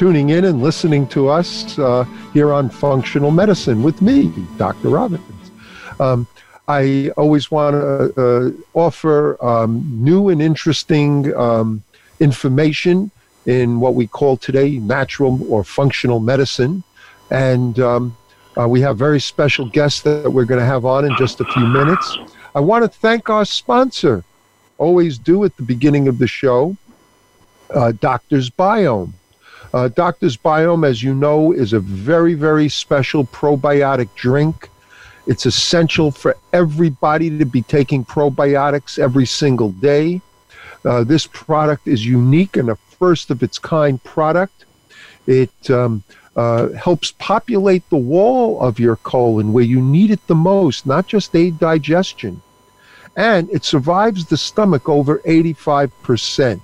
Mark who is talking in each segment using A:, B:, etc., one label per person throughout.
A: tuning in and listening to us uh, here on Functional Medicine with me, Dr. Robbins. Um, I always want to uh, offer um, new and interesting um, information in what we call today natural or functional medicine. And um, uh, we have very special guests that we're going to have on in just a few minutes. I want to thank our sponsor, always do at the beginning of the show, uh, Doctor's Biome. Uh, Doctor's Biome, as you know, is a very, very special probiotic drink. It's essential for everybody to be taking probiotics every single day. Uh, this product is unique and a first of its kind product. It um, uh, helps populate the wall of your colon where you need it the most, not just aid digestion and it survives the stomach over 85%.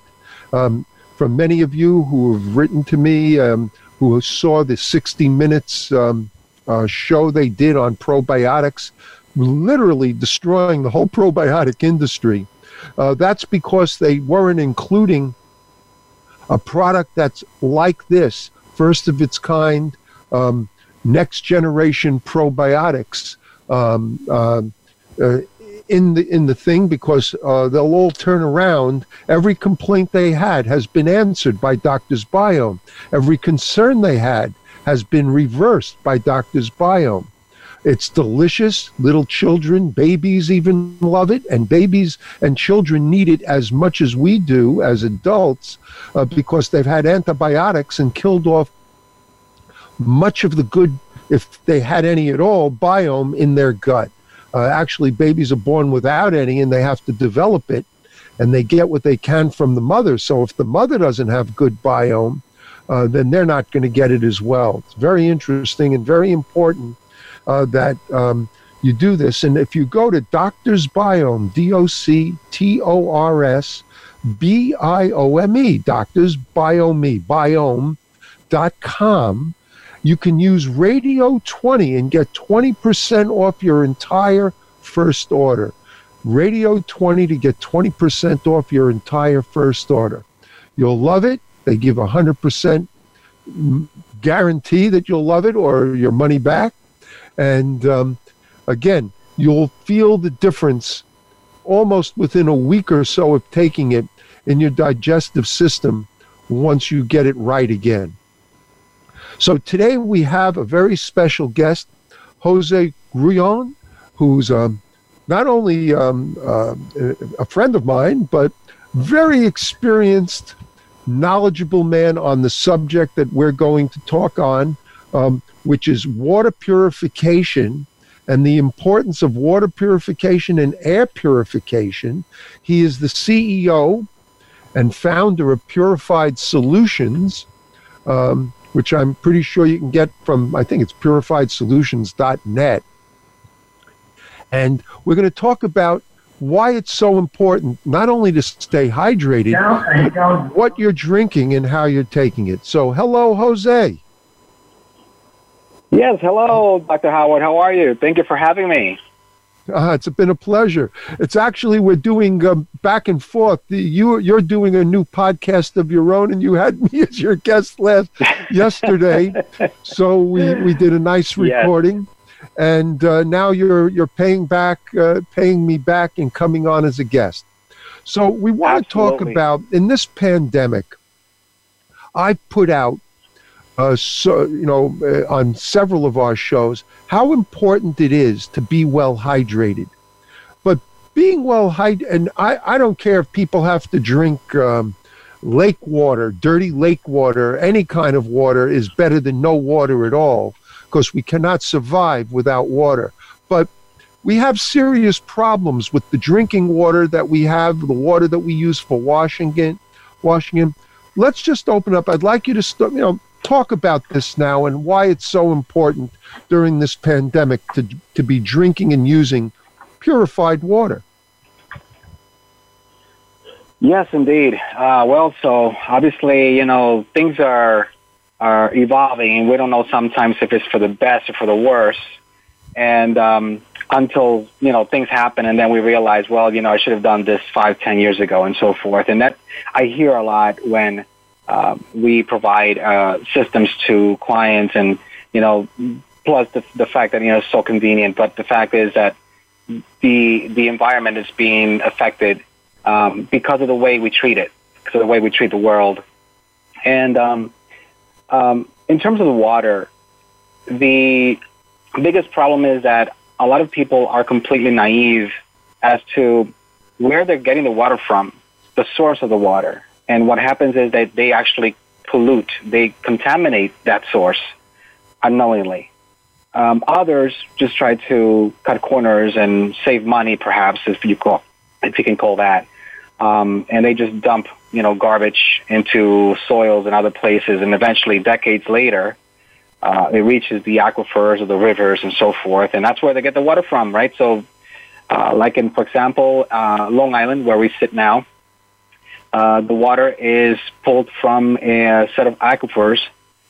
A: Um, from many of you who have written to me, um, who saw the 60 Minutes um, uh, show they did on probiotics, literally destroying the whole probiotic industry. Uh, that's because they weren't including a product that's like this, first of its kind, um, next generation probiotics. Um, uh, uh, in the in the thing because uh, they'll all turn around. Every complaint they had has been answered by Doctors Biome. Every concern they had has been reversed by Doctors Biome. It's delicious. Little children, babies even love it, and babies and children need it as much as we do as adults uh, because they've had antibiotics and killed off much of the good, if they had any at all, biome in their gut. Uh, actually, babies are born without any and they have to develop it and they get what they can from the mother. So if the mother doesn't have good biome, uh, then they're not going to get it as well. It's very interesting and very important uh, that um, you do this. And if you go to Doctor's Biome, D O C T O R S B I O M E, Doctor's Biome, biome.com, you can use Radio 20 and get 20% off your entire first order. Radio 20 to get 20% off your entire first order. You'll love it. They give a 100% guarantee that you'll love it or your money back. And um, again, you'll feel the difference almost within a week or so of taking it in your digestive system once you get it right again. So today we have a very special guest, Jose Grullon, who's um, not only um, uh, a friend of mine, but very experienced, knowledgeable man on the subject that we're going to talk on, um, which is water purification and the importance of water purification and air purification. He is the CEO and founder of Purified Solutions. Um, which I'm pretty sure you can get from, I think it's purifiedsolutions.net. And we're going to talk about why it's so important not only to stay hydrated, but what you're drinking and how you're taking it. So, hello, Jose.
B: Yes, hello, Dr. Howard. How are you? Thank you for having me.
A: Uh, it's been a pleasure. It's actually we're doing um, back and forth. The, You you're doing a new podcast of your own, and you had me as your guest last yesterday. So we we did a nice recording, yes. and uh, now you're you're paying back, uh, paying me back, and coming on as a guest. So we want to talk about in this pandemic. I put out uh, so you know, uh, on several of our shows, how important it is to be well hydrated. But being well hydrated, and I, I don't care if people have to drink um, lake water, dirty lake water, any kind of water is better than no water at all, because we cannot survive without water. But we have serious problems with the drinking water that we have, the water that we use for washing it, washing. Let's just open up. I'd like you to start, you know, talk about this now and why it's so important during this pandemic to, to be drinking and using purified water.
B: Yes, indeed. Uh, well, so obviously, you know, things are are evolving, and we don't know sometimes if it's for the best or for the worse. And um, until you know things happen, and then we realize, well, you know, I should have done this five, ten years ago, and so forth. And that I hear a lot when uh, we provide uh, systems to clients, and you know, plus the the fact that you know it's so convenient. But the fact is that the the environment is being affected um, because of the way we treat it, because of the way we treat the world. And um, um, in terms of the water, the biggest problem is that a lot of people are completely naive as to where they're getting the water from, the source of the water. And what happens is that they actually pollute, they contaminate that source unknowingly. Um, others just try to cut corners and save money, perhaps, if you call, if you can call that um, and they just dump you know garbage into soils and other places, and eventually, decades later, uh, it reaches the aquifers or the rivers and so forth, and that's where they get the water from, right? So, uh, like in, for example, uh, Long Island, where we sit now, uh, the water is pulled from a set of aquifers,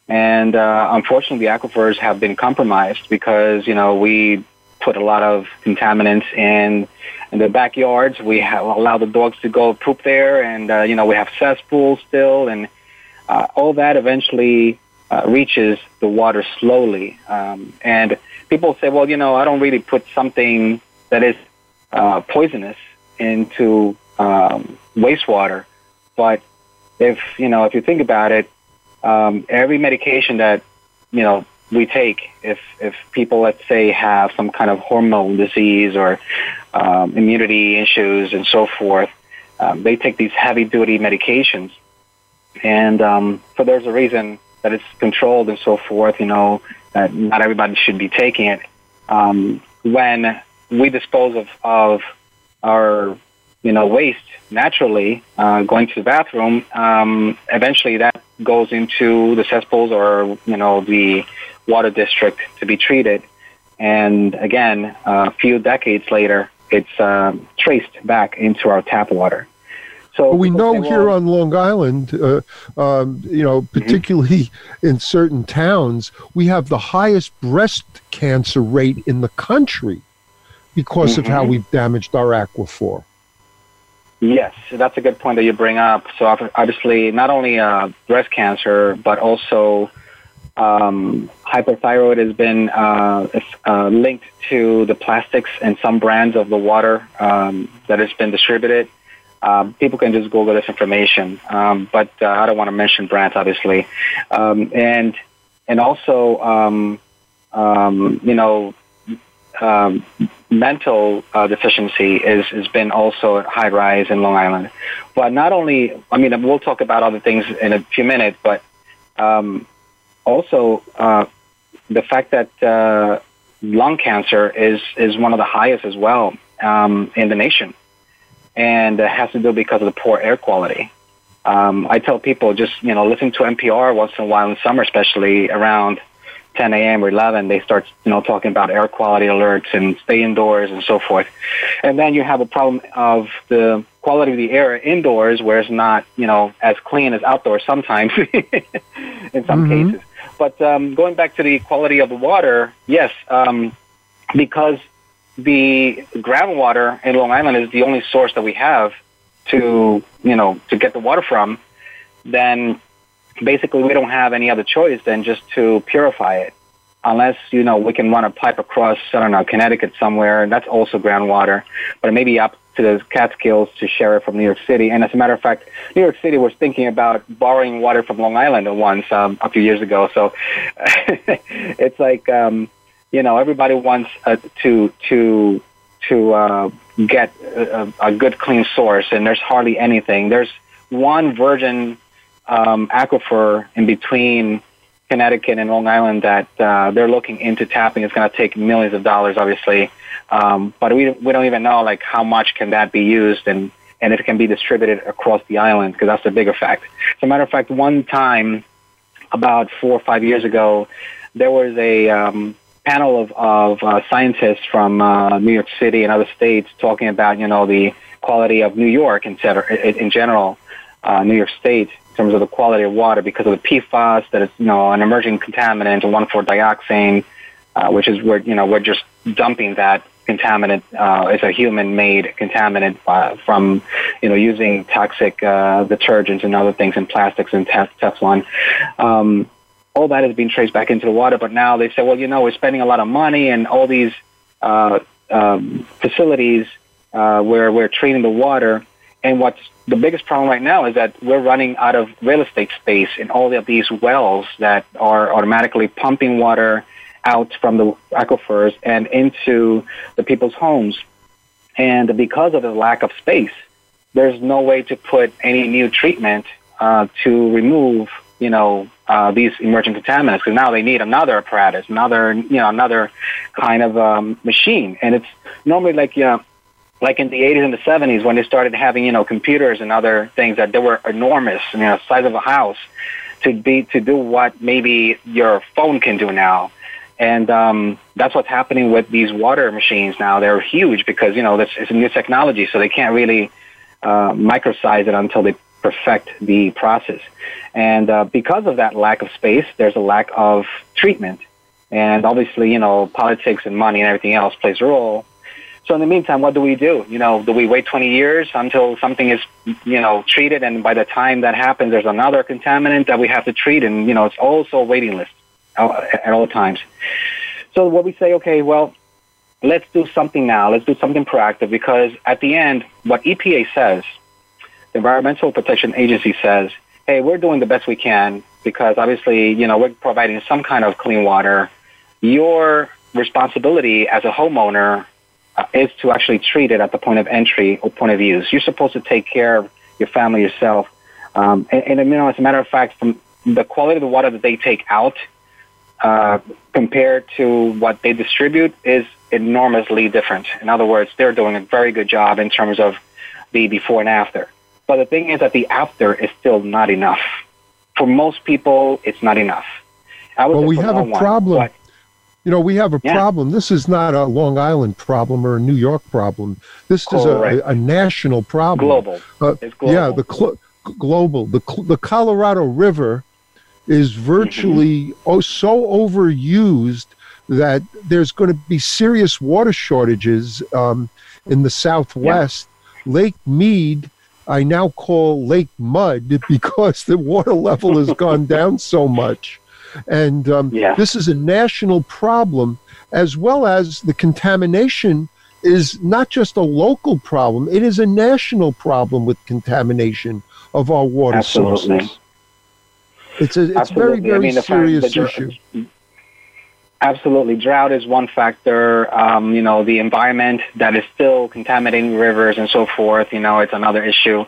B: and uh, unfortunately, the aquifers have been compromised because you know we put a lot of contaminants in in the backyards. We have, allow the dogs to go poop there, and uh, you know we have cesspools still, and uh, all that eventually uh, reaches the water slowly. Um, and people say, well, you know, I don't really put something that is uh, poisonous into um, wastewater, but if you know, if you think about it, um, every medication that you know we take if if people let's say have some kind of hormone disease or um, immunity issues and so forth um, they take these heavy duty medications. And um, so there's a reason that it's controlled and so forth you know that not everybody should be taking it. Um, when we dispose of of our you know waste naturally uh, going to the bathroom um, eventually that goes into the cesspools or you know the water district to be treated. And again, a few decades later, it's um, traced back into our tap water.
A: So well, we know here on Long Island, uh, um, you know, mm-hmm. particularly mm-hmm. in certain towns, we have the highest breast cancer rate in the country because mm-hmm. of how mm-hmm. we've damaged our aquifer.
B: Yes, that's a good point that you bring up. So obviously, not only uh, breast cancer, but also um, hyperthyroid has been uh, uh, linked to the plastics in some brands of the water um, that has been distributed. Um, people can just Google this information, um, but uh, I don't want to mention brands, obviously. Um, and and also, um, you know, mental uh, deficiency is has been also at high rise in Long Island. But not only, I mean, we'll talk about other things in a few minutes, but um, also uh, the fact that uh, lung cancer is is one of the highest as well um, in the nation, and it has to do because of the poor air quality. Um, I tell people just you know listen to NPR once in a while in summer, especially around 10 a.m. or 11. They start you know talking about air quality alerts and stay indoors and so forth, and then you have a problem of the quality of the air indoors, where it's not you know as clean as outdoors sometimes in some mm-hmm. cases. But um, going back to the quality of the water, yes, um, because the groundwater in Long Island is the only source that we have to, you know, to get the water from, then basically we don't have any other choice than just to purify it. Unless, you know, we can run a pipe across, I don't know, Connecticut somewhere, and that's also groundwater. But maybe up to the Catskills to share it from New York City. And as a matter of fact, New York City was thinking about borrowing water from Long Island once um, a few years ago. So it's like um, you know everybody wants uh, to to to uh, get a, a, good clean source, and there's hardly anything. There's one virgin um, aquifer in between Connecticut and Long Island that uh, they're looking into tapping. It's going to take millions of dollars, obviously, um, but we we don't even know like how much can that be used and and if it can be distributed across the island because that's the bigger fact. As a matter of fact, one time about four or five years ago, there was a um, panel of, of uh, scientists from uh, New York City and other states talking about, you know, the quality of New York in, in general, uh, New York State, in terms of the quality of water because of the PFAS, that it's, you know, an emerging contaminant, 1,4-dioxane, uh, which is where, you know, we're just dumping that contaminant uh, is a human-made contaminant uh, from, you know, using toxic uh, detergents and other things and plastics and Teflon. Um, all that has been traced back into the water, but now they say, well, you know, we're spending a lot of money and all these uh, um, facilities uh, where we're treating the water. And what's the biggest problem right now is that we're running out of real estate space in all of these wells that are automatically pumping water out from the aquifers and into the people's homes. And because of the lack of space, there's no way to put any new treatment uh, to remove, you know, uh, these emerging contaminants because now they need another apparatus, another, you know, another kind of um, machine. And it's normally like, you know, like in the 80s and the 70s when they started having, you know, computers and other things that they were enormous, you know, size of a house to be to do what maybe your phone can do now. And um, that's what's happening with these water machines now. They're huge because you know this is a new technology, so they can't really uh, microsize it until they perfect the process. And uh, because of that lack of space, there's a lack of treatment. And obviously, you know, politics and money and everything else plays a role. So in the meantime, what do we do? You know, do we wait 20 years until something is, you know, treated, and by the time that happens, there's another contaminant that we have to treat, and you know, it's also a waiting list at all times. So what we say, okay, well, let's do something now. Let's do something proactive because at the end, what EPA says, the Environmental Protection Agency says, hey, we're doing the best we can because obviously, you know, we're providing some kind of clean water. Your responsibility as a homeowner is to actually treat it at the point of entry or point of use. You're supposed to take care of your family yourself. Um, and, and, you know, as a matter of fact, from the quality of the water that they take out uh, compared to what they distribute is enormously different. In other words, they're doing a very good job in terms of the before and after. But the thing is that the after is still not enough. For most people, it's not enough.
A: well, we have a one, problem. You know, we have a yeah. problem. This is not a Long Island problem or a New York problem. This is a, a, national problem.
B: Global. Uh, it's global.
A: Yeah, the cl- global. The, the Colorado River is virtually mm-hmm. oh, so overused that there's going to be serious water shortages um, in the Southwest. Yeah. Lake Mead, I now call Lake Mud because the water level has gone down so much. And um, yeah. this is a national problem, as well as the contamination is not just a local problem, it is a national problem with contamination of our water Absolutely. sources. It's a it's very very I mean, serious fact, issue.
B: Absolutely, drought is one factor. Um, you know, the environment that is still contaminating rivers and so forth. You know, it's another issue,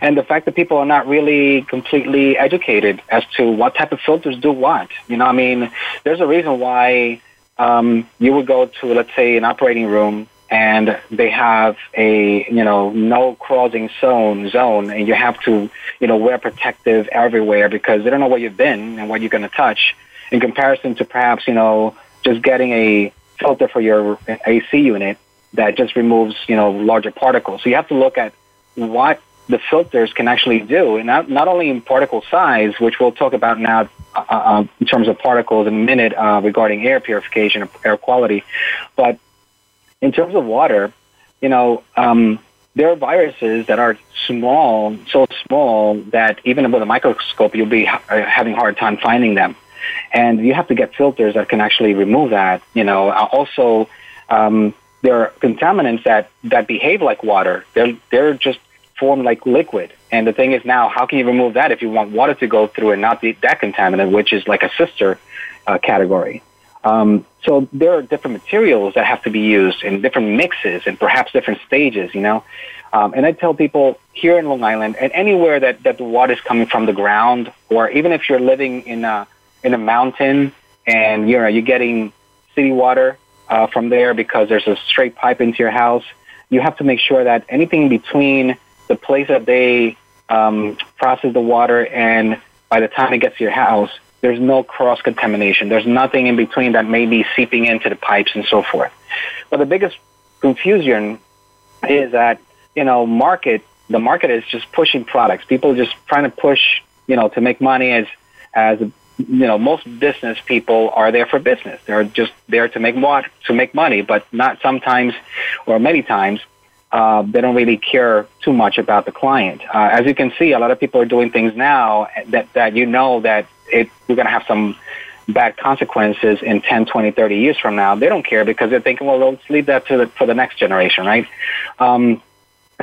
B: and the fact that people are not really completely educated as to what type of filters do what. You know, I mean, there's a reason why um, you would go to, let's say, an operating room and they have a you know no crossing zone zone and you have to you know wear protective everywhere because they don't know where you've been and what you're going to touch in comparison to perhaps you know just getting a filter for your AC unit that just removes you know larger particles so you have to look at what the filters can actually do and not, not only in particle size which we'll talk about now uh, uh, in terms of particles in a minute uh, regarding air purification air quality but in terms of water, you know, um, there are viruses that are small, so small that even with a microscope, you'll be ha- uh, having a hard time finding them. And you have to get filters that can actually remove that. You know, uh, also, um, there are contaminants that, that behave like water. They're, they're just formed like liquid. And the thing is now, how can you remove that if you want water to go through and not be that contaminant, which is like a sister uh, category? Um, so there are different materials that have to be used in different mixes and perhaps different stages, you know. Um, and I tell people here in Long Island and anywhere that, that the water is coming from the ground, or even if you're living in a in a mountain and you know you're getting city water uh, from there because there's a straight pipe into your house, you have to make sure that anything between the place that they um, process the water and by the time it gets to your house There's no cross contamination. There's nothing in between that may be seeping into the pipes and so forth. But the biggest confusion is that, you know, market, the market is just pushing products. People are just trying to push, you know, to make money as, as, you know, most business people are there for business. They're just there to make more, to make money, but not sometimes or many times uh, they don't really care too much about the client. Uh, as you can see, a lot of people are doing things now that, that you know that it, you're going to have some bad consequences in 10, 20, 30 years from now. They don't care because they're thinking, well, let's leave that to the, for the next generation, right? Um,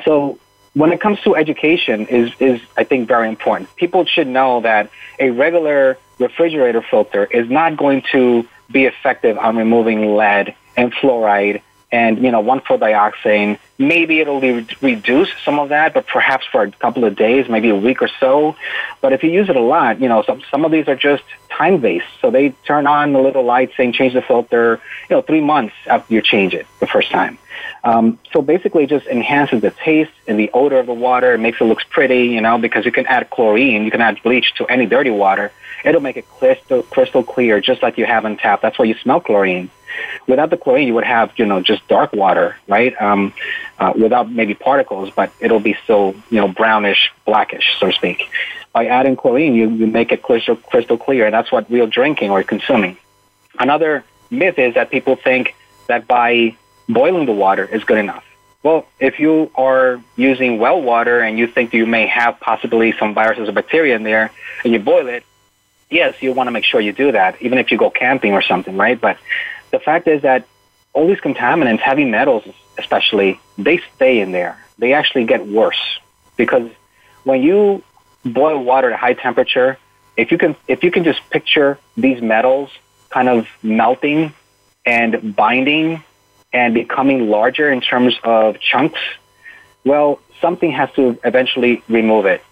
B: so when it comes to education is, is, I think, very important. People should know that a regular refrigerator filter is not going to be effective on removing lead and fluoride and you know 1,4-dioxane. Maybe it'll re- reduce some of that, but perhaps for a couple of days, maybe a week or so. But if you use it a lot, you know some some of these are just time based. So they turn on the little light saying change the filter. You know, three months after you change it the first time. Um, so basically, it just enhances the taste and the odor of the water. It makes it looks pretty, you know, because you can add chlorine, you can add bleach to any dirty water. It'll make it crystal crystal clear, just like you have on tap. That's why you smell chlorine. Without the chlorine, you would have, you know, just dark water, right? Um, uh, without maybe particles, but it'll be still, you know, brownish, blackish, so to speak. By adding chlorine, you, you make it crystal, crystal clear, and that's what we're drinking or consuming. Another myth is that people think that by boiling the water is good enough. Well, if you are using well water and you think you may have possibly some viruses or bacteria in there, and you boil it, yes, you want to make sure you do that, even if you go camping or something, right? But the fact is that all these contaminants, heavy metals especially, they stay in there. They actually get worse because when you boil water at high temperature, if you can if you can just picture these metals kind of melting and binding and becoming larger in terms of chunks, well, something has to eventually remove it.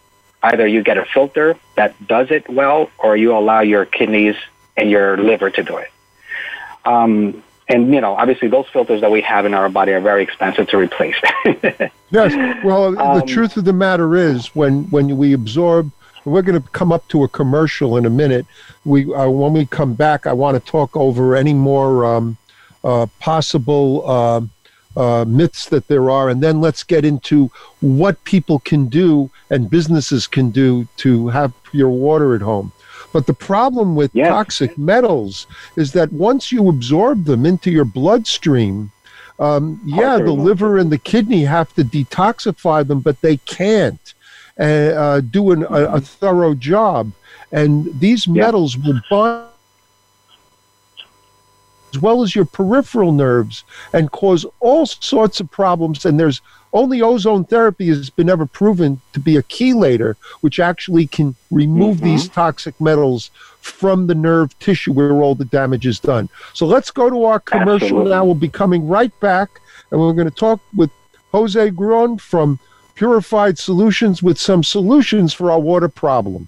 B: Either you get a filter that does it well, or you allow your kidneys and your liver to do it. Um, and you know, obviously, those filters that we have in our body are very expensive to replace.
A: yes. Well, um, the truth of the matter is, when when we absorb, we're going to come up to a commercial in a minute. We uh, when we come back, I want to talk over any more um, uh, possible. Uh, uh, myths that there are, and then let's get into what people can do and businesses can do to have pure water at home. But the problem with yes. toxic metals is that once you absorb them into your bloodstream, um, yeah, the liver and the kidney have to detoxify them, but they can't uh, uh, do an, a, a, thorough job. And these metals will bind as well as your peripheral nerves and cause all sorts of problems. And there's only ozone therapy has been ever proven to be a chelator, which actually can remove mm-hmm. these toxic metals from the nerve tissue where all the damage is done. So let's go to our commercial Absolutely. now. We'll be coming right back, and we're going to talk with Jose Grullon from Purified Solutions with some solutions for our water problem.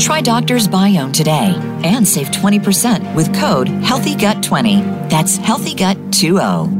C: Try Doctor's Biome today and save 20% with code HEALTHYGUT20. That's HEALTHYGUT20.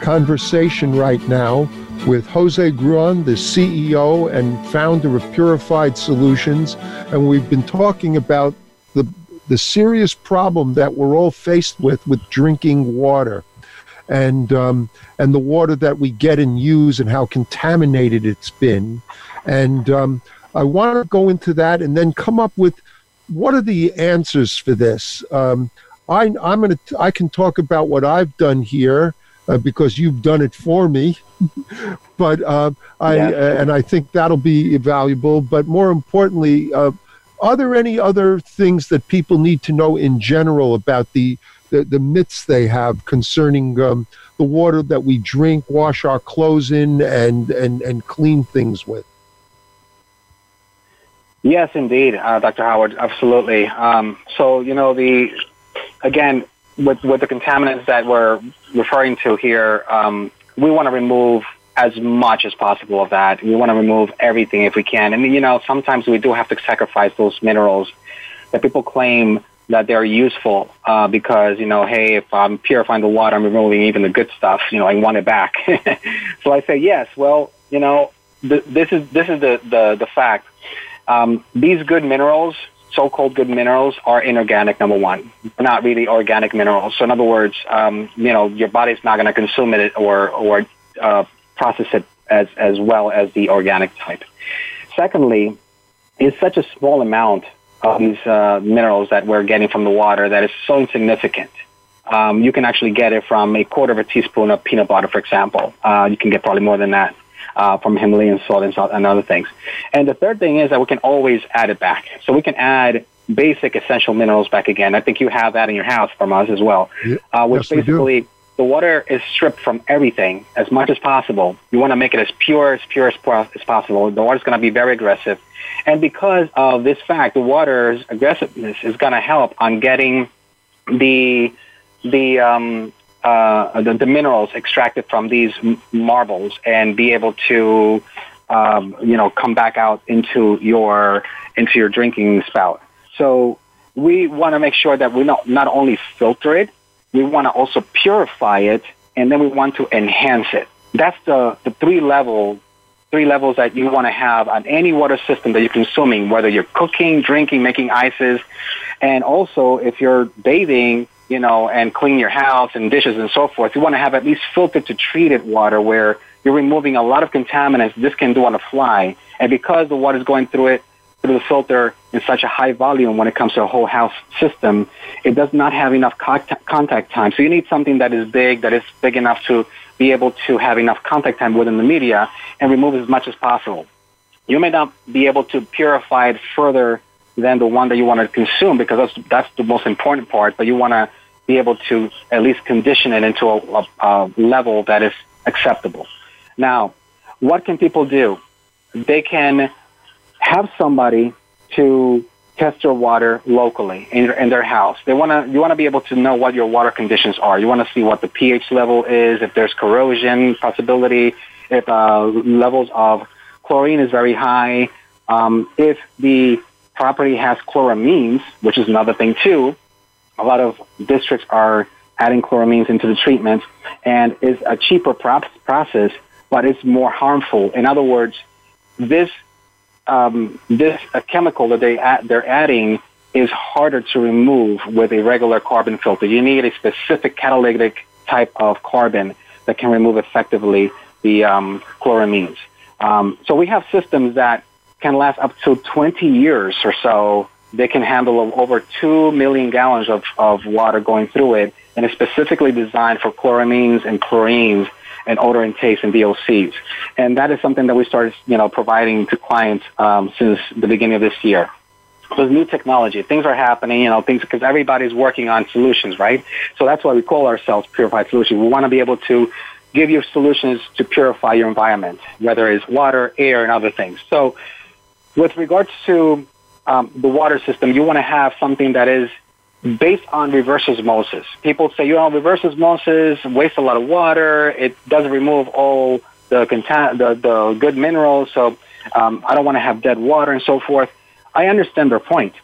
A: conversation right now with Jose Grullon, the CEO and founder of Purified Solutions. And we've been talking about the, the serious problem that we're all faced with with drinking water and, um, and the water that we get and use and how contaminated it's been. And um, I want to go into that and then come up with what are the answers for this? Um, I, I'm gonna. I can talk about what I've done here uh, because you've done it for me. but uh, I yeah. uh, and I think that'll be valuable. But more importantly, uh, are there any other things that people need to know in general about the the, the myths they have concerning um, the water that we drink, wash our clothes in, and and and clean things with?
B: Yes, indeed, uh, Dr. Howard, absolutely. Um, so, you know, the again, with, with the contaminants that we're referring to here, um, we want to remove as much as possible of that. We want to remove everything if we can. And, you know, sometimes we do have to sacrifice those minerals that people claim that they're useful uh, because, you know, hey, if I'm purifying the water, I'm removing even the good stuff, you know, I want it back. so I say, yes, well, you know, th- this is, this is the, the, the fact um, these good minerals, so-called good minerals, are inorganic. Number one, not really organic minerals. So in other words, um, you know, your body's not going to consume it or or uh, process it as as well as the organic type. Secondly, it's such a small amount of these uh, minerals that we're getting from the water that is so insignificant. Um, you can actually get it from a quarter of a teaspoon of peanut butter, for example. Uh, you can get probably more than that uh, from Himalayan salt and, salt and other things. And the third thing is that we can always add it back. So we can add basic essential minerals back again. I think you have that in your house from us as well, uh, which yes, basically the water is stripped from everything as much as possible. You want to make it as pure as pure as, as possible. The water is going to be very aggressive. And because of this fact, the water's aggressiveness is going to help on getting the the um, uh, the, the, minerals extracted from these marbles and be able to, um, you know, come back out into your into your drinking spout. So we want to make sure that we not not only filter it, we want to also purify it, and then we want to enhance it. That's the the three level three levels that you want to have on any water system that you're consuming, whether you're cooking, drinking, making ices, and also if you're bathing you know, and clean your house and dishes and so forth. You want to have at least filtered to treated water where you're removing a lot of contaminants this can do on a fly. And because the water is going through it, through the filter in such a high volume when it comes to a whole house system, it does not have enough contact time. So you need something that is big, that is big enough to be able to have enough contact time within the media and remove as much as possible. You may not be able to purify it further than the one that you want to consume because that's that's the most important part. But you want to be able to at least condition it into a, a, a level that is acceptable. Now, what can people do? They can have somebody to test your water locally in, in their house. They want to, you want to be able to know what your water conditions are. You want to see what the pH level is, if there's corrosion possibility, if uh, levels of chlorine is very high, um, if the property has chloramines, which is another thing too. A lot of districts are adding chloramines into the treatment, and it's a cheaper process, but it's more harmful. In other words, this um, this chemical that they add, they're adding is harder to remove with a regular carbon filter. You need a specific catalytic type of carbon that can remove effectively the um, chloramines. Um, so we have systems that can last up to 20 years or so. They can handle over 2 million gallons of, of water going through it, and it's specifically designed for chloramines and chlorines and odor and taste and VOCs. And that is something that we started, you know, providing to clients um, since the beginning of this year. So new technology. Things are happening, you know, things because everybody's working on solutions, right? So that's why we call ourselves Purified Solutions. We want to be able to give you solutions to purify your environment, whether it's water, air, and other things. So, with regards to um, the water system, you want to have something that is based on reverse osmosis. People say, you know, reverse osmosis wastes a lot of water. It doesn't remove all the, content, the, the good minerals. So um, I don't want to have dead water and so forth. I understand their point.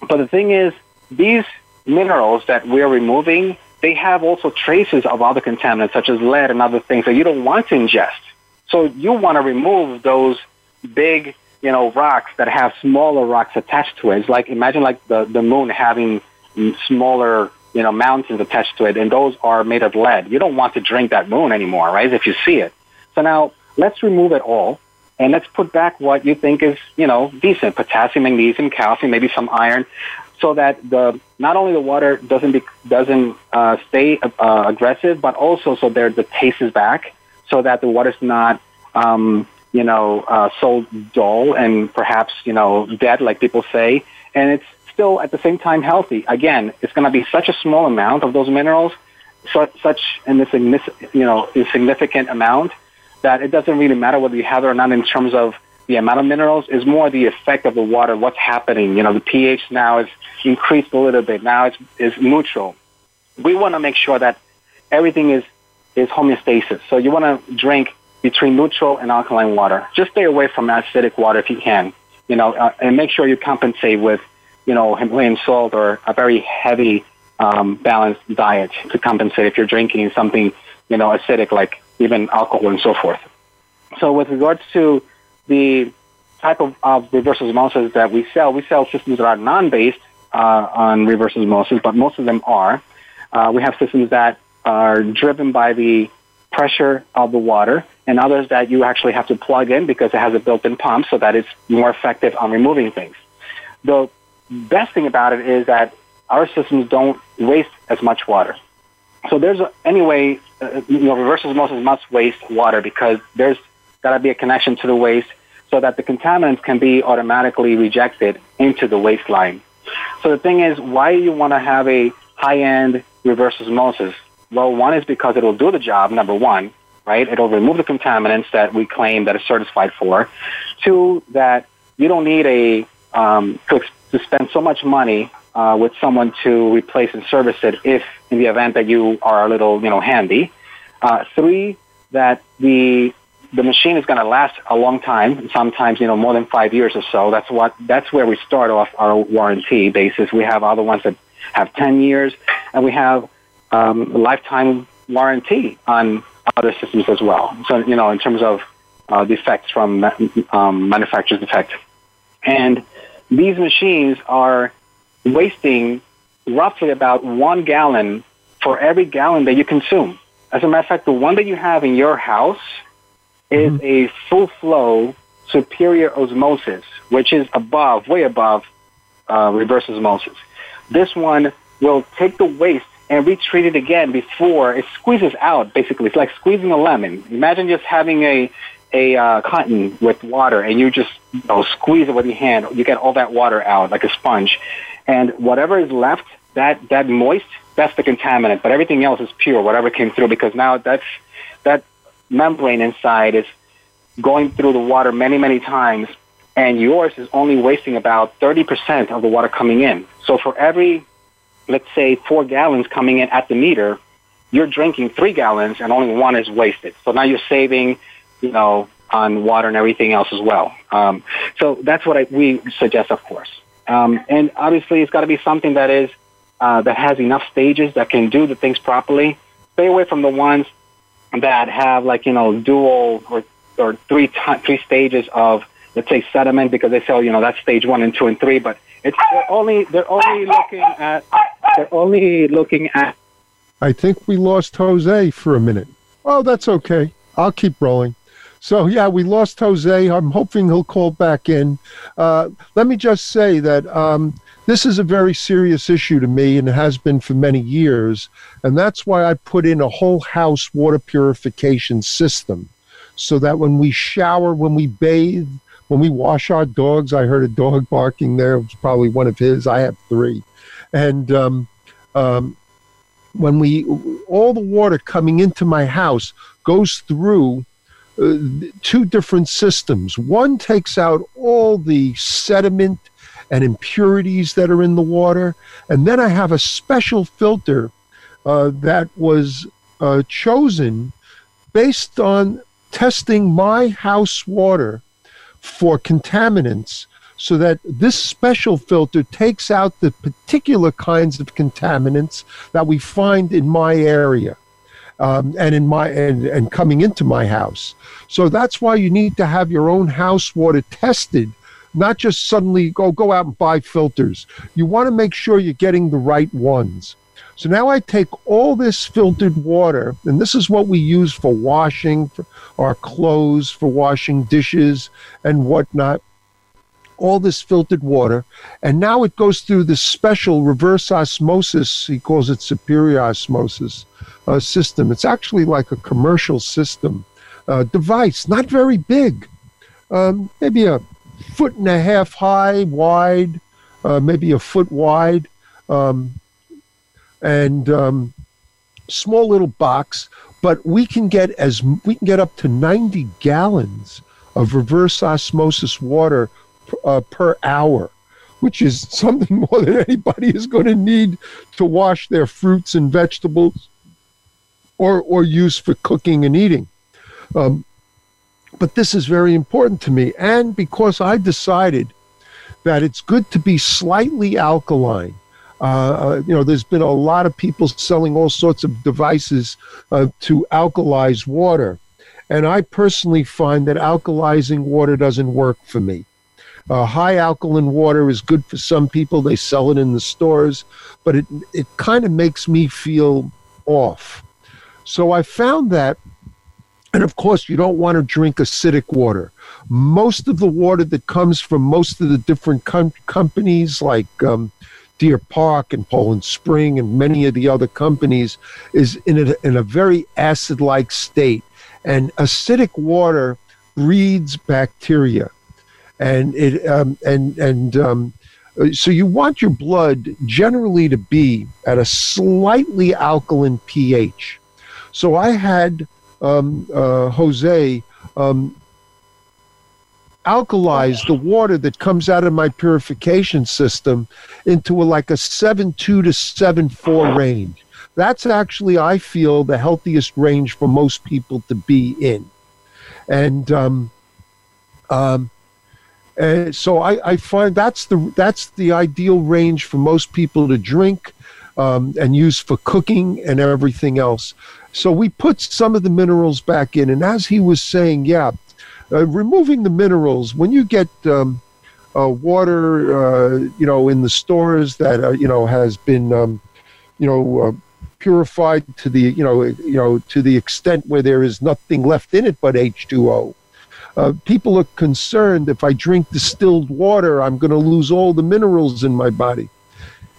B: But the thing is, these minerals that we're removing, they have also traces of other contaminants such as lead and other things that you don't want to ingest. So you want to remove those big, you know, rocks that have smaller rocks attached to it. It's like imagine like the, the moon having smaller, you know, mountains attached to it, and those are made of lead. You don't want to drink that moon anymore, right? If you see it. So now let's remove it all, and let's put back what you think is, you know, decent: potassium, magnesium, calcium, maybe some iron, so that the not only the water doesn't be, doesn't uh, stay uh, aggressive, but also so there the taste is back, so that the water's not. Um, you know, uh, so dull and perhaps, you know, dead, like people say. And it's still at the same time healthy. Again, it's going to be such a small amount of those minerals, such, such an you know, insignificant amount that it doesn't really matter whether you have it or not in terms of the amount of minerals. Is more the effect of the water, what's happening. You know, the pH now is increased a little bit. Now it's is neutral. We want to make sure that everything is is homeostasis. So you want to drink between neutral and alkaline water. Just stay away from acidic water if you can. You know, uh, and make sure you compensate with you know, Himalayan salt or a very heavy um, balanced diet to compensate if you're drinking something, you know, acidic like even alcohol and so forth. So with regards to the type of, of reverse osmosis that we sell, we sell systems that are non-based uh, on reverse osmosis, but most of them are. Uh, we have systems that are driven by the pressure of the water and others that you actually have to plug in because it has a built-in pump so that it's more effective on removing things. The best thing about it is that our systems don't waste as much water. So there's a, anyway, uh, you know, reverse osmosis must waste water because there's got to be a connection to the waste so that the contaminants can be automatically rejected into the waste line. So the thing is, why you want to have a high-end reverse osmosis? Well, one is because it'll do the job, number one, right? It'll remove the contaminants that we claim that it's certified for. Two, that you don't need a um, to to spend so much money uh, with someone to replace and service it if in the event that you are a little, you know, handy. Uh, three, that the the machine is going to last a long time, sometimes, you know, more than five years or so. That's what, that's where we start off our warranty basis. We have other ones that have 10 years and we have, um, lifetime warranty on other systems as well. So, you know, in terms of, uh, defects from, um, manufacturer's defect. And, these machines are wasting roughly about one gallon for every gallon that you consume. As a matter of fact, the one that you have in your house is mm-hmm. a full flow superior osmosis, which is above, way above uh, reverse osmosis. This one will take the waste and retreat it again before it squeezes out. Basically, it's like squeezing a lemon. Imagine just having a a uh, cotton with water and you just you know, squeeze it with your hand, you get all that water out like a sponge. And whatever is left, that, that moist, that's the contaminant. But everything else is pure, whatever came through, because now that's, that membrane inside is going through the water many, many times. And yours is only wasting about 30% of the water coming in. So for every, let's say, four gallons coming in at the meter, you're drinking three gallons and only one is wasted. So now you're saving you know, on water and everything else as well. Um, so that's what I, we suggest, of course. Um, and obviously, it's got to be something that is uh, that has enough stages that can do the things properly. Stay away from the ones that have like you know dual or or three t- three stages of let's say sediment because they say oh, you know that's stage one and two and three, but it's they're only they're only looking at they're only looking at.
A: I think we lost Jose for a minute. Oh, that's okay. I'll keep rolling. So yeah, we lost Jose. I'm hoping he'll call back in. Uh, let me just say that um, this is a very serious issue to me and it has been for many years, and that's why I put in a whole house water purification system, so that when we shower, when we bathe, when we wash our dogs, I heard a dog barking there. It was probably one of his. I have three, and um, um, when we all the water coming into my house goes through uh, two different systems. One takes out all the sediment and impurities that are in the water, and then I have a special filter uh, that was uh, chosen based on testing my house water for contaminants so that this special filter takes out the particular kinds of contaminants that we find in my area um, and in my and, and coming into my house. So that's why you need to have your own house water tested not just suddenly go go out and buy filters. You want to make sure you're getting the right ones. So now I take all this filtered water, and this is what we use for washing for our clothes, for washing dishes and whatnot. All this filtered water, and now it goes through this special reverse osmosis. He calls it superior osmosis uh, system. It's actually like a commercial system uh, device, not very big, um, maybe a foot and a half high, wide, uh, maybe a foot wide. Um, and um, small little box, but we can get as we can get up to 90 gallons of reverse osmosis water uh, per hour, which is something more than anybody is going to need to wash their fruits and vegetables or or use for cooking and eating. Um, but this is very important to me, and because I decided that it's good to be slightly alkaline uh, uh, you know, there's been a lot of people selling all sorts of devices uh, to alkalize water. And I personally find that alkalizing water doesn't work for me. Uh, high alkaline water is good for some people. They sell it in the stores, but it, it kind of makes me feel off. So I found that, and of course, you don't want to drink acidic water. Most of the water that comes from most of the different com- companies, like um, Deer Park and Poland Spring and many of the other companies is in a, in a very acid like state. And acidic water breeds bacteria. And it um, and and um, so you want your blood generally to be at a slightly alkaline pH. So I had um, uh, Jose um, alkalize the water that comes out of my purification system into a, like a 7.2 to 7.4 range. That's actually, I feel, the healthiest range for most people to be in. And um, um, and so I, I, find that's the that's the ideal range for most people to drink um, and use for cooking and everything else. So we put some of the minerals back in, and as he was saying, yeah, uh, removing the minerals when you get um, uh, water, uh, you know, in the stores that uh, you know has been, um, you know, uh, purified to the you know you know to the extent where there is nothing left in it but H2O. Uh, people are concerned if I drink distilled water, I'm going to lose all the minerals in my body.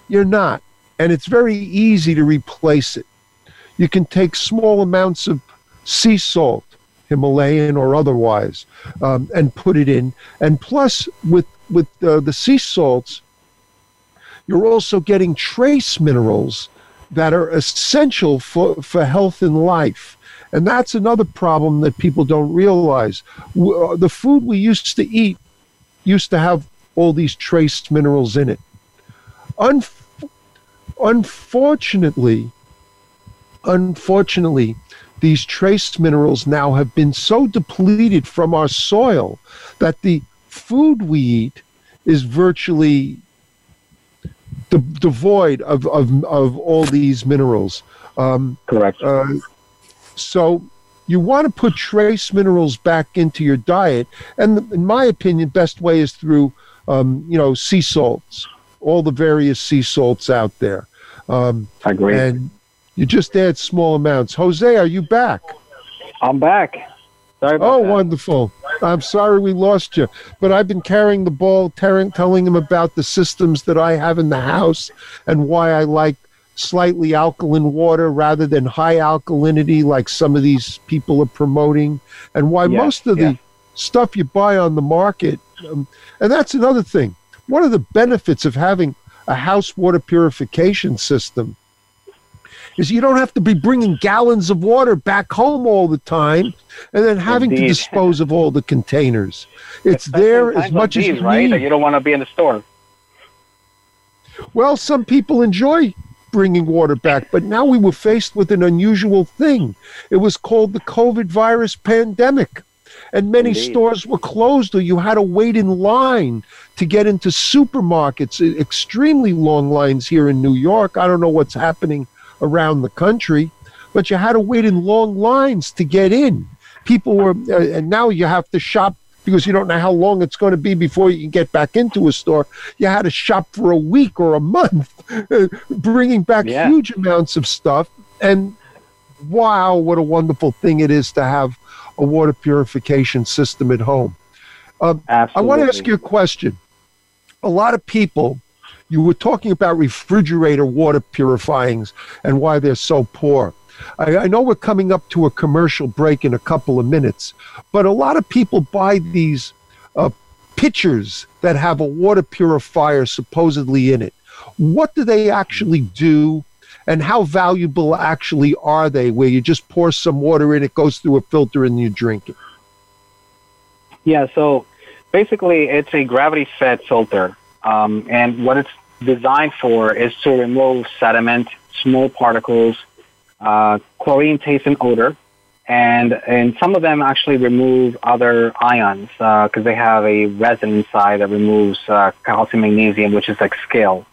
A: You're not, and it's very easy to replace it. You can take small amounts of sea salt Himalayan or otherwise, um, and put it in. And plus, with with uh, the sea salts, you're also getting trace minerals that are essential for, for health and life. And that's another problem that people don't realize. Uh, the food we used to eat used to have all these trace minerals in it. unfortunately, unfortunately, these trace minerals now have been so depleted from our soil that the food we eat is virtually de- devoid of, of, of all these minerals.
B: Um, Correct. Uh,
A: so you want to put trace minerals back into your diet, and the, in my opinion, best way is through um, you know sea salts, all the various sea salts out there.
B: Um, I agree.
A: And you just add small amounts. Jose, are you back?
B: I'm back.
A: Sorry oh, that. wonderful. I'm sorry we lost you. But I've been carrying the ball, telling, telling him about the systems that I have in the house and why I like slightly alkaline water rather than high alkalinity like some of these people are promoting, and why most of the stuff you buy on the market. Um, and that's another thing. One of the benefits of having a house water purification system is you don't have to be bringing gallons of water back home all the time and then having
B: Indeed.
A: to dispose of all the containers. It's
B: Especially
A: there as much
B: like
A: as you
B: right?
A: need.
B: You don't want to be in the store.
A: Well, some people enjoy bringing water back, but now we were faced with an unusual thing. It was called the COVID virus pandemic. And many
B: Indeed.
A: stores were closed, or you had to wait in line to get into supermarkets. Extremely long lines here in New York. I don't know what's happening around the country, but you had to wait in long lines to get in. People were, uh, and now you have to shop because you don't know how long it's going to be before you can get back into a store. You had to shop for a week or a month, uh, bringing back
B: Yeah.
A: huge amounts of stuff. And wow, what a wonderful thing it is to have a water purification system at home. I want to ask you a question. A lot of people, you were talking about refrigerator water purifyings and why they're so poor. I, I know we're coming up to a commercial break in a couple of minutes, but a lot of people buy these uh, pitchers that have a water purifier supposedly in it. What do they actually do? And how valuable actually are they? Where you just pour some water in, it goes through a filter, and you drink it.
B: Yeah, so basically it's a gravity fed filter. Um, and what it's designed for is to remove sediment, small particles, uh, chlorine taste and odor. And, and some of them actually remove other ions because they have a resin inside that removes uh, calcium, magnesium, which is like scale.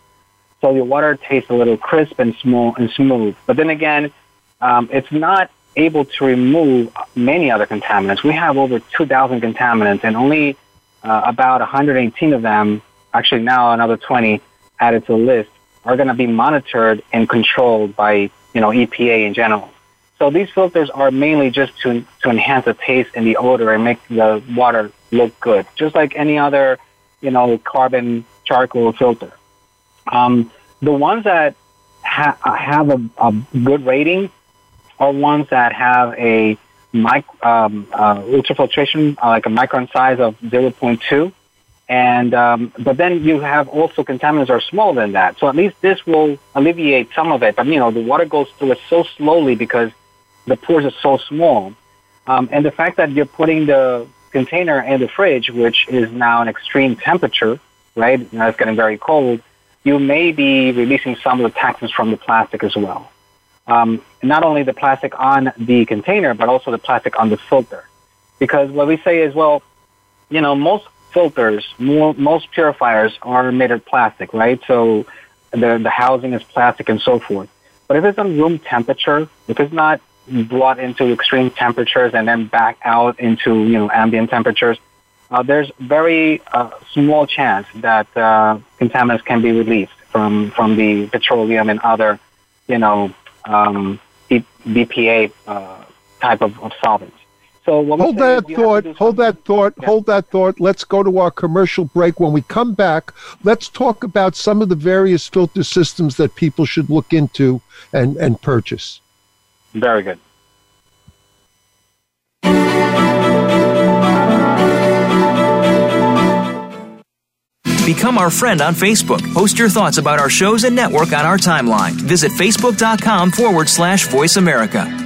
B: So your water tastes a little crisp and small and smooth. But then again, um, it's not able to remove many other contaminants. We have over 2,000 contaminants, and only uh, about 118 of them, actually now another 20 added to the list, are going to be monitored and controlled by you know EPA in general. So these filters are mainly just to to enhance the taste and the odor and make the water look good, just like any other you know carbon charcoal filter. Um, the ones that ha- have a, a good rating are ones that have a mic- um, uh, ultrafiltration, uh, like a micron size of 0.2. And um, but then you have also contaminants are smaller than that. So at least this will alleviate some of it. But you know the water goes through it so slowly because the pores are so small. Um, and the fact that you're putting the container in the fridge, which is now an extreme temperature, right? Now it's getting very cold. You may be releasing some of the toxins from the plastic as well um, not only the plastic on the container, but also the plastic on the filter. Because what we say is, well, you know, most filters, more, most purifiers are made of plastic, right? So the, the housing is plastic and so forth. But if it's on room temperature, if it's not brought into extreme temperatures and then back out into, you know, ambient temperatures, uh, there's very uh, small chance that uh, contaminants can be released from, from the petroleum and other, you know, um, BPA uh, type of, of solvents. So what
A: Hold
B: say
A: that
B: is you have to
A: thought. Hold that thought.
B: Yeah.
A: Hold that thought. Let's go to our commercial break. When we come back, let's talk about some of the various filter systems that people should look into and, and purchase.
B: Very good.
D: Become our friend on Facebook. Post your thoughts about our shows and network on our timeline. Visit facebook.com forward slash voice America.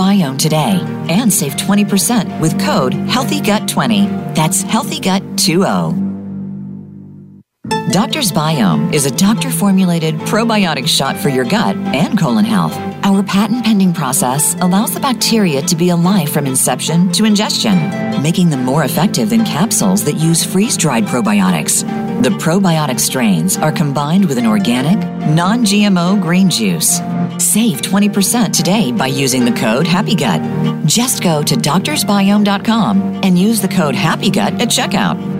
C: Biome today and save 20% with code HEALTHYGUT20. That's HEALTHYGUT20. Doctor's Biome is a doctor formulated probiotic shot for your gut and colon health. Our patent pending process allows the bacteria to be alive from inception to ingestion, making them more effective than capsules that use freeze dried probiotics. The probiotic strains are combined with an organic, non GMO green juice. Save 20% today by using the code HAPPYGUT. Just go to doctorsbiome.com and use the code HAPPYGUT at checkout.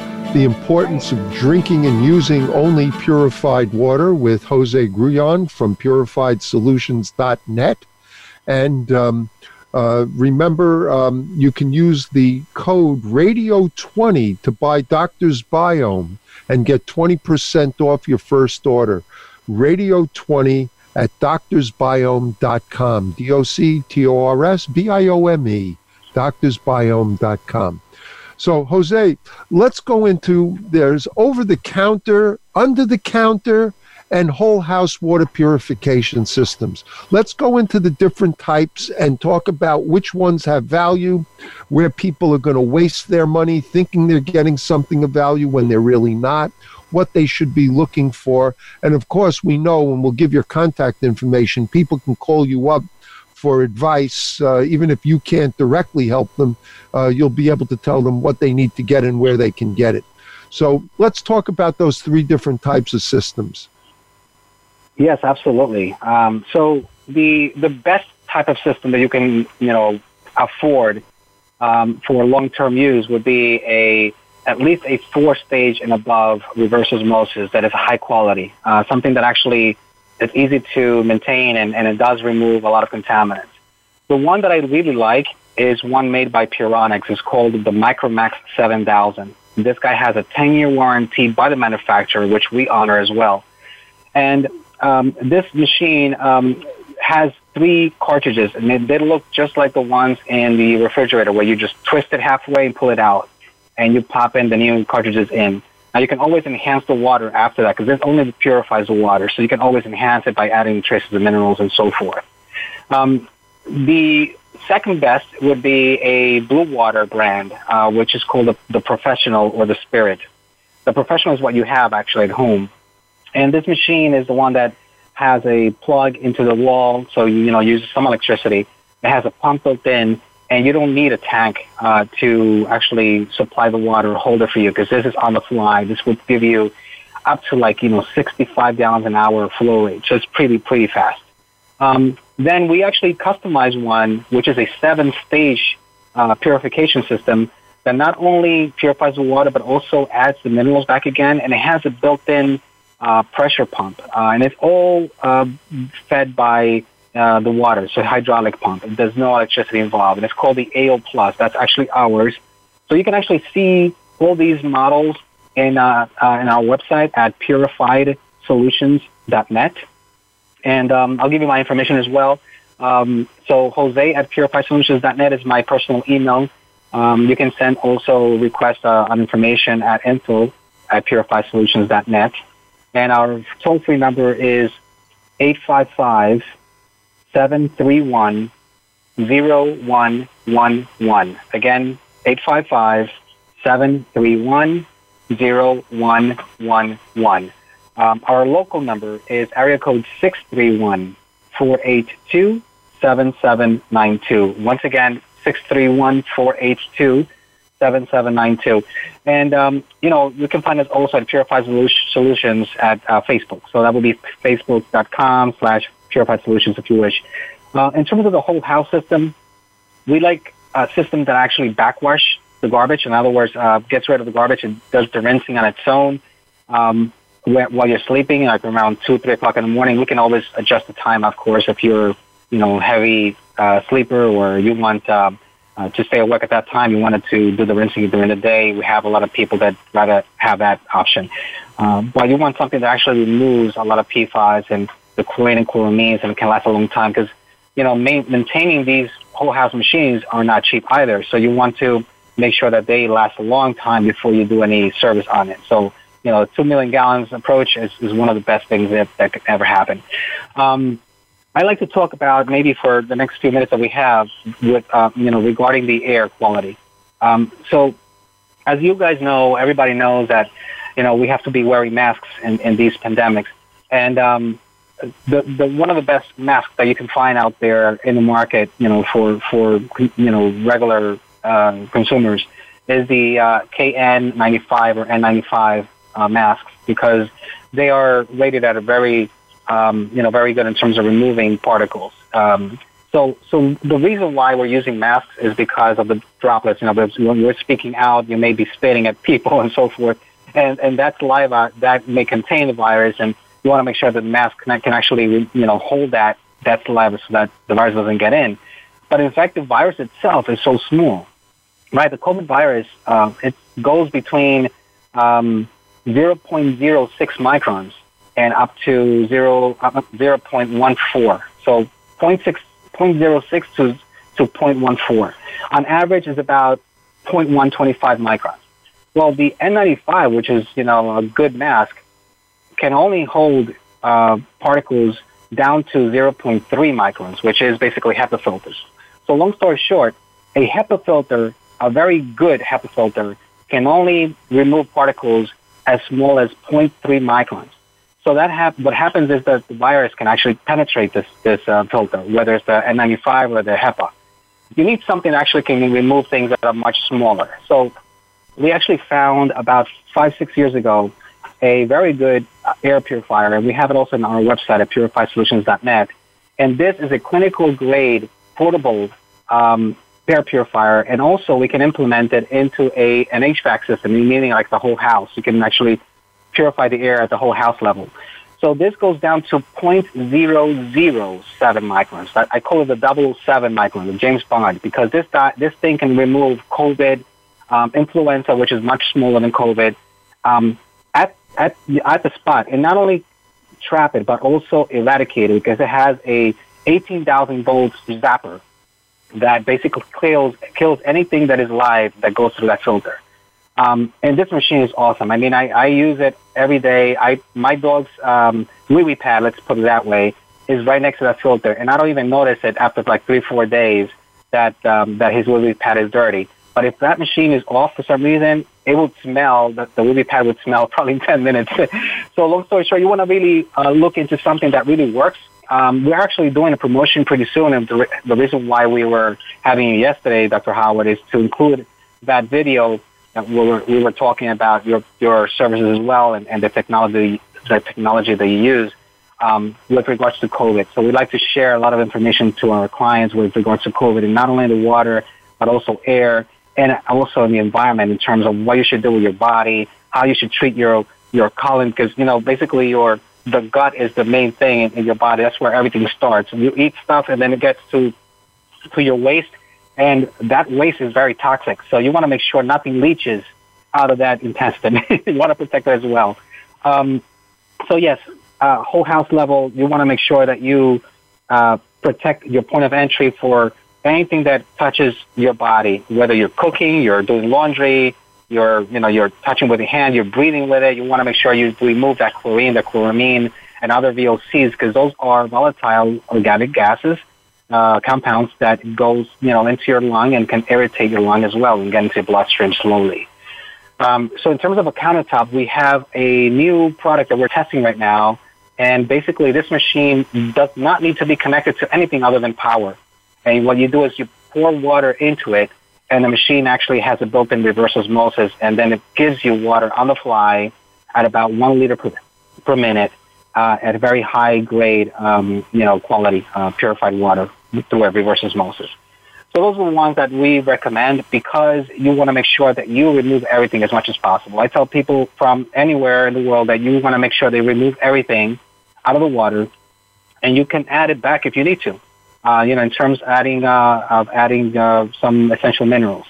A: the importance of drinking and using only purified water with Jose Grullon from purifiedsolutions.net. And um, uh, remember, um, you can use the code RADIO20 to buy Doctor's Biome and get 20% off your first order. Radio20 at doctorsbiome.com. D O C T O R S B I O M E. Doctorsbiome.com. So, Jose, let's go into there's over the counter, under the counter, and whole house water purification systems. Let's go into the different types and talk about which ones have value, where people are going to waste their money thinking they're getting something of value when they're really not, what they should be looking for. And of course, we know, and we'll give your contact information, people can call you up for advice, uh, even if you can't directly help them, uh, you'll be able to tell them what they need to get and where they can get it. So let's talk about those three different types of systems.
B: Yes, absolutely. Um, so the the best type of system that you can you know afford um, for long term use would be a at least a four stage and above reverse osmosis that is high quality, uh, something that actually it's easy to maintain and, and it does remove a lot of contaminants. The one that I really like is one made by Puronics. It's called the Micromax 7000. This guy has a 10 year warranty by the manufacturer, which we honor as well. And um, this machine um, has three cartridges, and they, they look just like the ones in the refrigerator where you just twist it halfway and pull it out, and you pop in the new cartridges in. Now you can always enhance the water after that because this only purifies the water, so you can always enhance it by adding traces of minerals and so forth. Um, the second best would be a blue water brand, uh, which is called the, the Professional or the Spirit. The Professional is what you have actually at home, and this machine is the one that has a plug into the wall, so you, you know uses some electricity. It has a pump built in, and you don't need a tank uh, to actually supply the water hold it for you because this is on the fly. This would give you up to like you know 65 gallons an hour flow rate, so it's pretty pretty fast. Um, then we actually customize one, which is a seven-stage uh, purification system that not only purifies the water but also adds the minerals back again, and it has a built-in uh, pressure pump, uh, and it's all uh, fed by uh, the water, so hydraulic pump. There's no electricity involved, and it's called the AO Plus. That's actually ours. So you can actually see all these models in uh, uh, in our website at purifiedsolutions.net, and um, I'll give you my information as well. Um, so Jose at purifiedsolutions.net is my personal email. Um, you can send also request uh, on information at info at purifiedsolutions.net. And our toll free number is 855 731 0111. Again, 855 731 0111. Um, our local number is area code 631 482 7792. Once again, 631 482 7792. And, um, you know, you can find us also at Purified Solutions at uh, Facebook. So that will be facebook.com slash Purified Solutions if you wish. Uh, in terms of the whole house system, we like a system that actually backwash the garbage. In other words, uh, gets rid of the garbage and does the rinsing on its own. Um, while you're sleeping, like around two, three o'clock in the morning, we can always adjust the time, of course, if you're, you know, heavy uh, sleeper or you want uh, uh, to stay awake at that time, you wanted to do the rinsing during the day. We have a lot of people that rather have that option. Um, but you want something that actually removes a lot of PFAS and the and chloramines and can last a long time because, you know, ma- maintaining these whole house machines are not cheap either. So you want to make sure that they last a long time before you do any service on it. So, you know, two million gallons approach is, is one of the best things that, that could ever happen. Um, I'd like to talk about maybe for the next few minutes that we have with, uh, you know, regarding the air quality. Um, so, as you guys know, everybody knows that, you know, we have to be wearing masks in, in these pandemics. And um, the, the one of the best masks that you can find out there in the market, you know, for, for you know, regular uh, consumers is the uh, KN95 or N95 uh, masks because they are rated at a very um, you know, very good in terms of removing particles. Um, so, so the reason why we're using masks is because of the droplets. You know, when you're speaking out, you may be spitting at people and so forth, and and that saliva that may contain the virus, and you want to make sure that the mask can, can actually, you know, hold that that saliva so that the virus doesn't get in. But in fact, the virus itself is so small, right? The COVID virus uh, it goes between um, 0.06 microns and up to 0, uh, 0.14. So 0.6, 0.06 to, to 0.14. On average is about 0.125 microns. Well, the N95, which is, you know, a good mask, can only hold uh, particles down to 0.3 microns, which is basically HEPA filters. So long story short, a HEPA filter, a very good HEPA filter, can only remove particles as small as 0.3 microns. So that hap- what happens is that the virus can actually penetrate this, this uh, filter, whether it's the N95 or the HEPA. You need something that actually can remove things that are much smaller. So we actually found about five, six years ago a very good air purifier, and we have it also on our website at purifiedsolutions.net. And this is a clinical grade portable um, air purifier, and also we can implement it into a an HVAC system, meaning like the whole house. You can actually purify the air at the whole house level. So this goes down to 0.007 microns. I call it the 007 micron, the James Bond, because this this thing can remove COVID, um, influenza, which is much smaller than COVID, um, at at at the spot, and not only trap it, but also eradicate it because it has a 18,000 volts zapper that basically kills kills anything that is live that goes through that filter. Um, and this machine is awesome. I mean, I, I use it every day. I my dog's um, wee pad, let's put it that way, is right next to that filter, and I don't even notice it after like three four days that um, that his wee pad is dirty. But if that machine is off for some reason, it would smell. The wee wee pad would smell probably in ten minutes. so long story short, you want to really uh, look into something that really works. Um, we're actually doing a promotion pretty soon, and the, re- the reason why we were having you yesterday, Dr. Howard, is to include that video that we were, we were talking about your, your services as well and, and the technology, the technology that you use um, with regards to COVID. So we'd like to share a lot of information to our clients with regards to COVID and not only the water, but also air and also in the environment in terms of what you should do with your body, how you should treat your, your colon, because, you know, basically your, the gut is the main thing in, your body. That's where everything starts. You eat stuff and then it gets to, to your waste, and that waste is very toxic. So you want to make sure nothing leaches out of that intestine. you want to protect it as well. Um, so yes, uh, whole house level, you want to make sure that you uh, protect your point of entry for anything that touches your body, whether you're cooking, you're doing laundry, you're you know you're touching with your hand, you're breathing with it. You want to make sure you remove that chlorine, the chloramine, and other VOCs because those are volatile organic gases uh, compounds that goes, you know, into your lung and can irritate your lung as well and get into your bloodstream slowly. Um, so in terms of a countertop, we have a new product that we're testing right now. And basically this machine does not need to be connected to anything other than power. And what you do is you pour water into it and the machine actually has a built-in reverse osmosis and then it gives you water on the fly at about one liter per, per minute uh, at a very high grade, um, you know, quality uh, purified water through a reverse osmosis. So those are the ones that we recommend because you want to make sure that you remove everything as much as possible. I tell people from anywhere in the world that you want to make sure they remove everything out of the water and you can add it back if you need to. Uh, you know, in terms adding, uh, of adding uh, some essential minerals.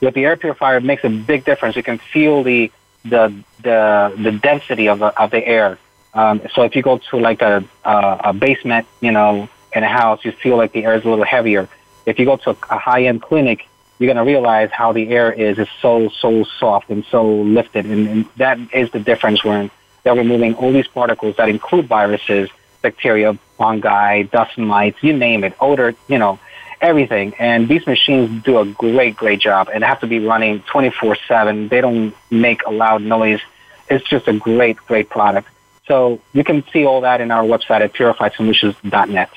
B: With the air purifier, it makes a big difference. You can feel the, the, the, the density of the, of the air. Um, so if you go to like a, a, a basement, you know, in a house, you feel like the air is a little heavier. If you go to a high-end clinic, you're going to realize how the air is is so so soft and so lifted, and, and that is the difference when they're removing all these particles that include viruses, bacteria, fungi, dust mites, you name it, odor, you know, everything. And these machines do a great great job, and have to be running 24/7. They don't make a loud noise. It's just a great great product. So you can see all that in our website at purifiedsolutions.net.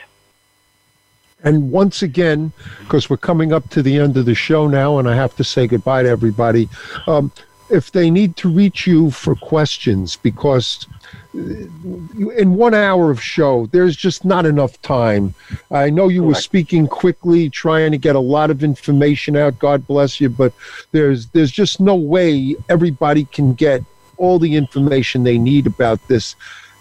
A: And once again, because we're coming up to the end of the show now, and I have to say goodbye to everybody. Um, if they need to reach you for questions, because uh, in one hour of show, there's just not enough time. I know you were speaking quickly, trying to get a lot of information out. God bless you, but there's there's just no way everybody can get all the information they need about this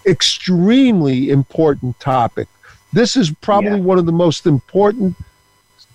A: extremely important topic. This is probably yeah. one of the most important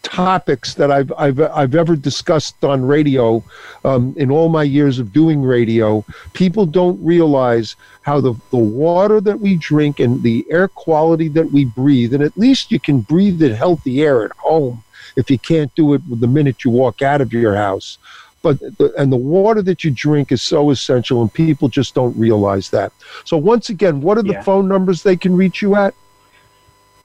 A: topics that I've I've I've ever discussed on radio um, in all my years of doing radio. People don't realize how the the water that we drink and the air quality that we breathe, and at least you can breathe the healthy air at home if you can't do it the minute you walk out of your house. But the, and the water that you drink is so essential, and people just don't realize that. So once again, what are the yeah. phone numbers they can reach you at?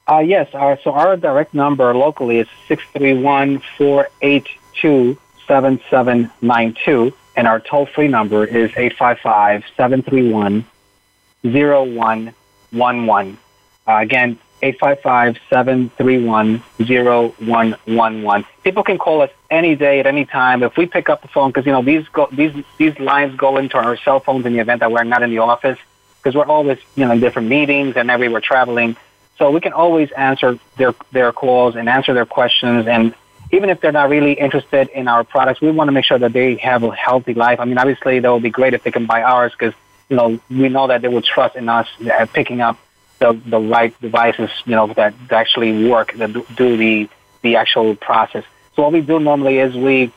B: Uh, yes, our, so our direct number locally is 631-482-7792, and our toll-free number is 855-731-0111. Uh, again, 855-731-0111. People can call us any day at any time. If we pick up the phone, because, you know, these, go, these, these lines go into our cell phones in the event that we're not in the office, because we're always, you know, in different meetings and everywhere traveling. So we can always answer their, their calls and answer their questions. And even if they're not really interested in our products, we want to make sure that they have a healthy life. I mean, obviously, that would be great if they can buy ours because, you know, we know that they will trust in us picking up the, the right devices, you know, that actually work, that do the, the actual process. So what we do normally is we,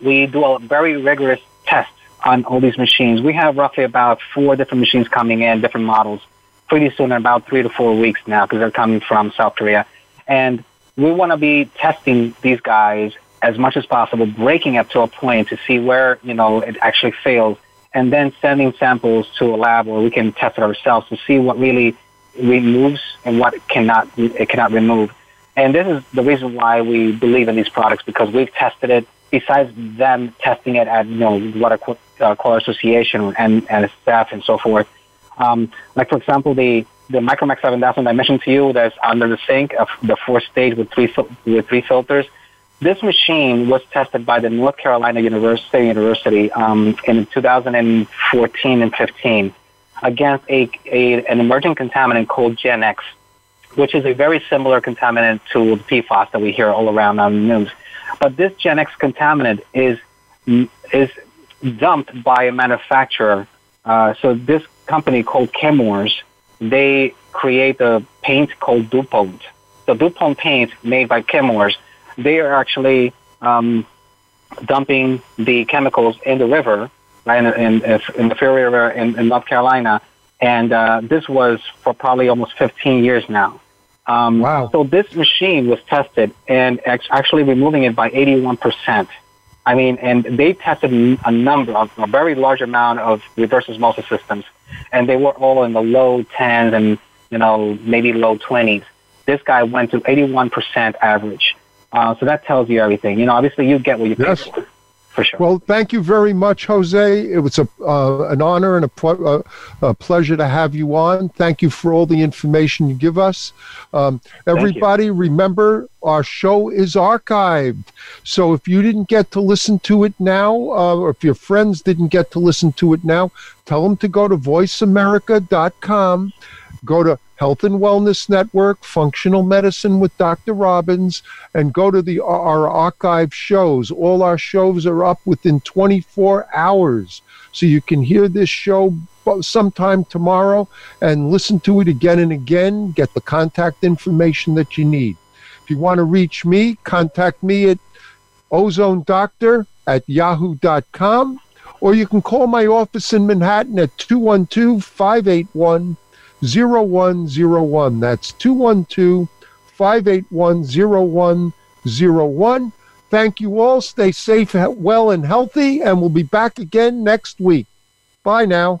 B: we do a very rigorous test on all these machines. We have roughly about four different machines coming in, different models pretty soon in about three to four weeks now because they're coming from South Korea. And we want to be testing these guys as much as possible, breaking it to a point to see where, you know, it actually fails and then sending samples to a lab where we can test it ourselves to see what really removes and what cannot, it cannot remove. And this is the reason why we believe in these products because we've tested it besides them testing it at, you know, Water uh, Quality Association and, and staff and so forth um, like for example, the the Micromax 7000 I mentioned to you that's under the sink of the fourth stage with three with three filters. This machine was tested by the North Carolina University University um, in 2014 and 15 against a, a an emerging contaminant called Gen X, which is a very similar contaminant to the PFAS that we hear all around on the news. But this Gen X contaminant is is dumped by a manufacturer. Uh, so this company called Chemours, they create a paint called DuPont. The DuPont paint made by Chemours, they are actually um, dumping the chemicals in the river, right, in, in, in the Fear River in, in North Carolina. And uh, this was for probably almost 15 years now. Um, wow. So this machine was tested and actually removing it by 81%. I mean, and they tested a number of a very large amount of reverse osmosis systems, and they were all in the low tens and you know maybe low twenties. This guy went to 81% average. Uh, so that tells you everything. You know, obviously you get what you pay yes. for for sure.
A: Well, thank you very much, Jose. It was a uh, an honor and a, uh, a, pleasure to have you on. Thank you for all the information you give us. Um, everybody, remember our show is archived. So if you didn't get to listen to it now, uh, or if your friends didn't get to listen to it now, tell them to go to voiceamerica.com, go to Health and Wellness Network, Functional Medicine with Dr. Robins, and go to the our archive shows. All our shows are up within 24 hours. So you can hear this show sometime tomorrow and listen to it again and again, get the contact information that you need. If you want to reach me, contact me at ozone doctor at yahoo.com or you can call my office in Manhattan at 212 581 0101. That's 212 581 0101. Thank you all. Stay safe, well, and healthy, and we'll be back again next week. Bye now.